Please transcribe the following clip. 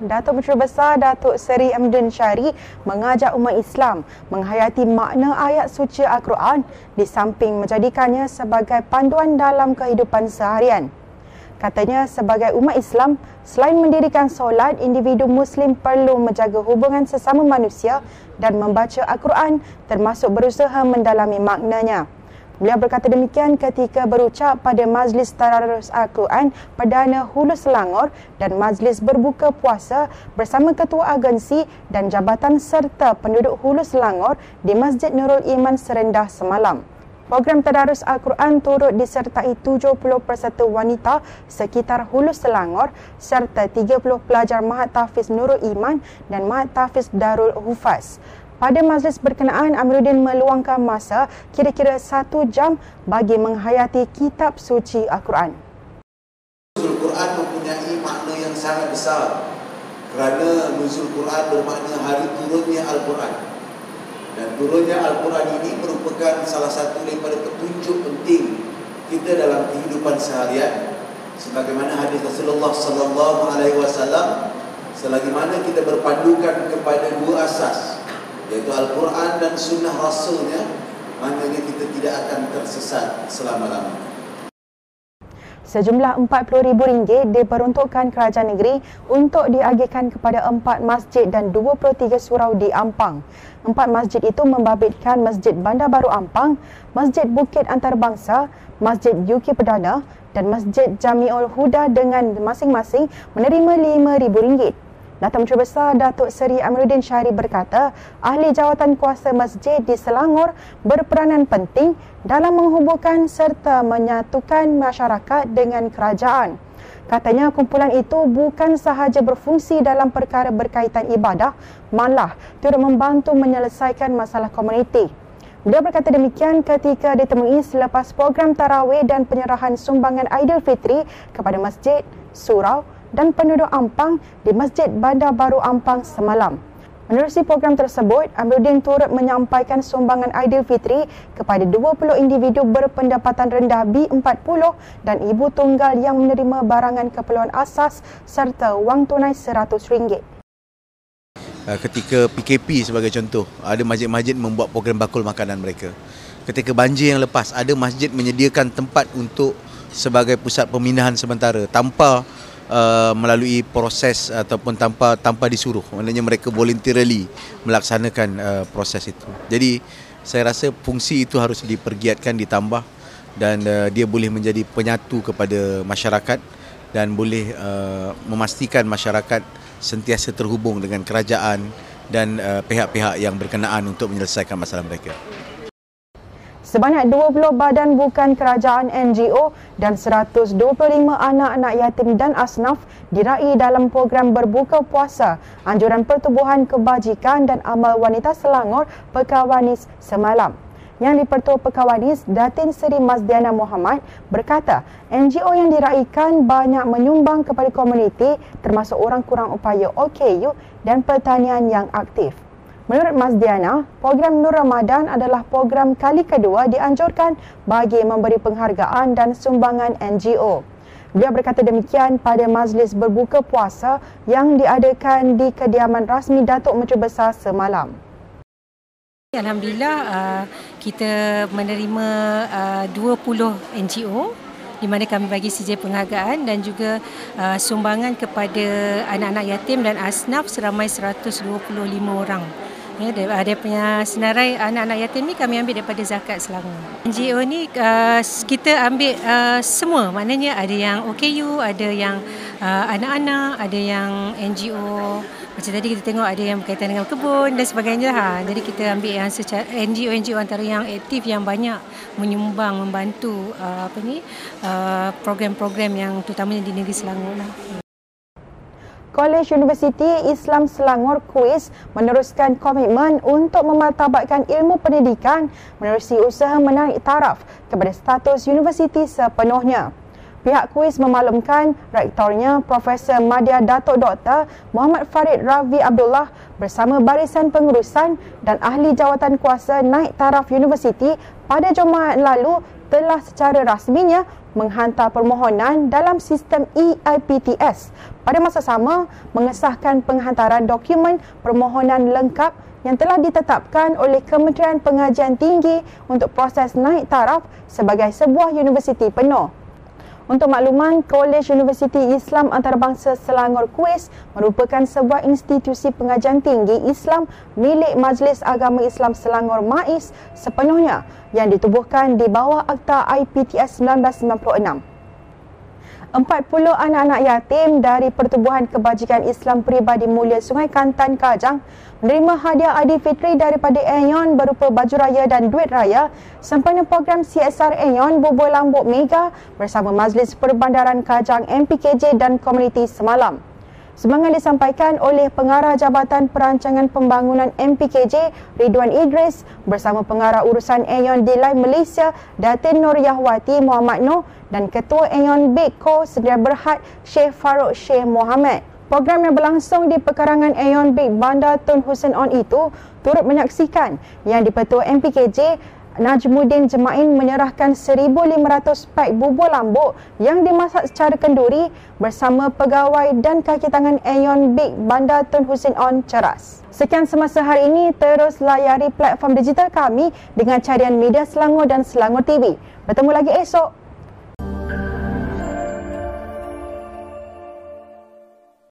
Datuk Menteri Besar Datuk Seri Amdin Syari mengajak umat Islam menghayati makna ayat suci Al-Quran di samping menjadikannya sebagai panduan dalam kehidupan seharian. Katanya sebagai umat Islam, selain mendirikan solat, individu Muslim perlu menjaga hubungan sesama manusia dan membaca Al-Quran termasuk berusaha mendalami maknanya. Beliau berkata demikian ketika berucap pada Majlis Tadarus Al-Quran Perdana Hulu Selangor dan Majlis Berbuka Puasa bersama Ketua Agensi dan Jabatan serta penduduk Hulu Selangor di Masjid Nurul Iman Serendah semalam. Program Tadarus Al-Quran turut disertai 70 peserta wanita sekitar Hulu Selangor serta 30 pelajar Mahat Tafiz Nurul Iman dan Mahat Tafiz Darul Hufaz. Pada majlis berkenaan, Amiruddin meluangkan masa kira-kira satu jam bagi menghayati kitab suci Al-Quran. Al-Quran mempunyai makna yang sangat besar kerana nuzul Quran bermakna hari turunnya Al-Quran. Dan turunnya Al-Quran ini merupakan salah satu daripada petunjuk penting kita dalam kehidupan seharian sebagaimana hadis Rasulullah sallallahu alaihi wasallam selagi mana kita berpandukan kepada dua asas iaitu Al-Quran dan Sunnah Rasulnya maknanya kita tidak akan tersesat selama-lamanya. Sejumlah RM40,000 diperuntukkan kerajaan negeri untuk diagihkan kepada empat masjid dan 23 surau di Ampang. Empat masjid itu membabitkan Masjid Bandar Baru Ampang, Masjid Bukit Antarabangsa, Masjid Yuki Perdana dan Masjid Jamiul Huda dengan masing-masing menerima RM5,000. Datuk Menteri Besar Datuk Seri Amiruddin Syahri berkata, ahli jawatan kuasa masjid di Selangor berperanan penting dalam menghubungkan serta menyatukan masyarakat dengan kerajaan. Katanya kumpulan itu bukan sahaja berfungsi dalam perkara berkaitan ibadah, malah turut membantu menyelesaikan masalah komuniti. Dia berkata demikian ketika ditemui selepas program tarawih dan penyerahan sumbangan Aidilfitri kepada masjid, surau, dan penduduk Ampang di Masjid Bandar Baru Ampang semalam. Menerusi program tersebut, Amiruddin turut menyampaikan sumbangan Aidilfitri kepada 20 individu berpendapatan rendah B40 dan ibu tunggal yang menerima barangan keperluan asas serta wang tunai RM100. Uh, ketika PKP sebagai contoh, ada masjid-masjid membuat program bakul makanan mereka. Ketika banjir yang lepas, ada masjid menyediakan tempat untuk sebagai pusat pemindahan sementara tanpa uh, melalui proses ataupun tanpa tanpa disuruh maknanya mereka voluntarily melaksanakan uh, proses itu jadi saya rasa fungsi itu harus dipergiatkan ditambah dan uh, dia boleh menjadi penyatu kepada masyarakat dan boleh uh, memastikan masyarakat sentiasa terhubung dengan kerajaan dan uh, pihak-pihak yang berkenaan untuk menyelesaikan masalah mereka. Sebanyak 20 badan bukan kerajaan NGO dan 125 anak-anak yatim dan asnaf diraih dalam program berbuka puasa Anjuran Pertubuhan Kebajikan dan Amal Wanita Selangor Pekawanis semalam. Yang di-Pertua Pekawanis, Datin Seri Mazdiana Muhammad berkata NGO yang diraihkan banyak menyumbang kepada komuniti termasuk orang kurang upaya OKU dan pertanian yang aktif. Menurut Mas Diana, program Nur Ramadan adalah program kali kedua dianjurkan bagi memberi penghargaan dan sumbangan NGO. Dia berkata demikian pada majlis berbuka puasa yang diadakan di kediaman rasmi Datuk Menteri Besar semalam. Alhamdulillah uh, kita menerima uh, 20 NGO di mana kami bagi sijil penghargaan dan juga uh, sumbangan kepada anak-anak yatim dan asnaf seramai 125 orang. Ya, dia, dia punya senarai anak-anak yatim ni kami ambil daripada zakat Selangor. NGO ni uh, kita ambil uh, semua, maknanya ada yang OKU, ada yang uh, anak-anak, ada yang NGO. Macam tadi kita tengok ada yang berkaitan dengan kebun dan sebagainya. Ha. Jadi kita ambil yang secara NGO-NGO antara yang aktif yang banyak menyumbang, membantu uh, apa ni uh, program-program yang terutamanya di negeri Selangor lah. Kolej Universiti Islam Selangor KUIS meneruskan komitmen untuk memartabatkan ilmu pendidikan menerusi usaha menarik taraf kepada status universiti sepenuhnya. Pihak KUIS memaklumkan rektornya Profesor Madya Datuk Dr. Muhammad Farid Ravi Abdullah bersama barisan pengurusan dan ahli jawatan kuasa naik taraf universiti pada Jumaat lalu telah secara rasminya menghantar permohonan dalam sistem EIPTS pada masa sama mengesahkan penghantaran dokumen permohonan lengkap yang telah ditetapkan oleh Kementerian Pengajian Tinggi untuk proses naik taraf sebagai sebuah universiti penuh. Untuk makluman, Kolej Universiti Islam Antarabangsa Selangor KUIS merupakan sebuah institusi pengajian tinggi Islam milik Majlis Agama Islam Selangor MAIS sepenuhnya yang ditubuhkan di bawah Akta IPTS 1996. 40 anak-anak yatim dari Pertubuhan Kebajikan Islam Peribadi Mulia Sungai Kantan Kajang menerima hadiah Aidilfitri daripada Aeon berupa baju raya dan duit raya sempena program CSR Aeon Bubur Lambuk Mega bersama Majlis Perbandaran Kajang MPKJ dan komuniti semalam. Semangat disampaikan oleh Pengarah Jabatan Perancangan Pembangunan MPKJ Ridwan Idris bersama Pengarah Urusan Aeon Delay Malaysia Datin Nur Yahwati Muhammad Noh dan Ketua Aeon Big Sedia Berhad Syekh Farouk Syekh Mohamad. Program yang berlangsung di pekarangan Aeon Big Bandar Tun Hussein On itu turut menyaksikan yang di-Petua MPKJ Najmuddin Jemain menyerahkan 1,500 pack bubur lambuk yang dimasak secara kenduri bersama pegawai dan kaki tangan Aeon Big Bandar Tun Hussein On Ceras. Sekian semasa hari ini, terus layari platform digital kami dengan carian media Selangor dan Selangor TV. Bertemu lagi esok.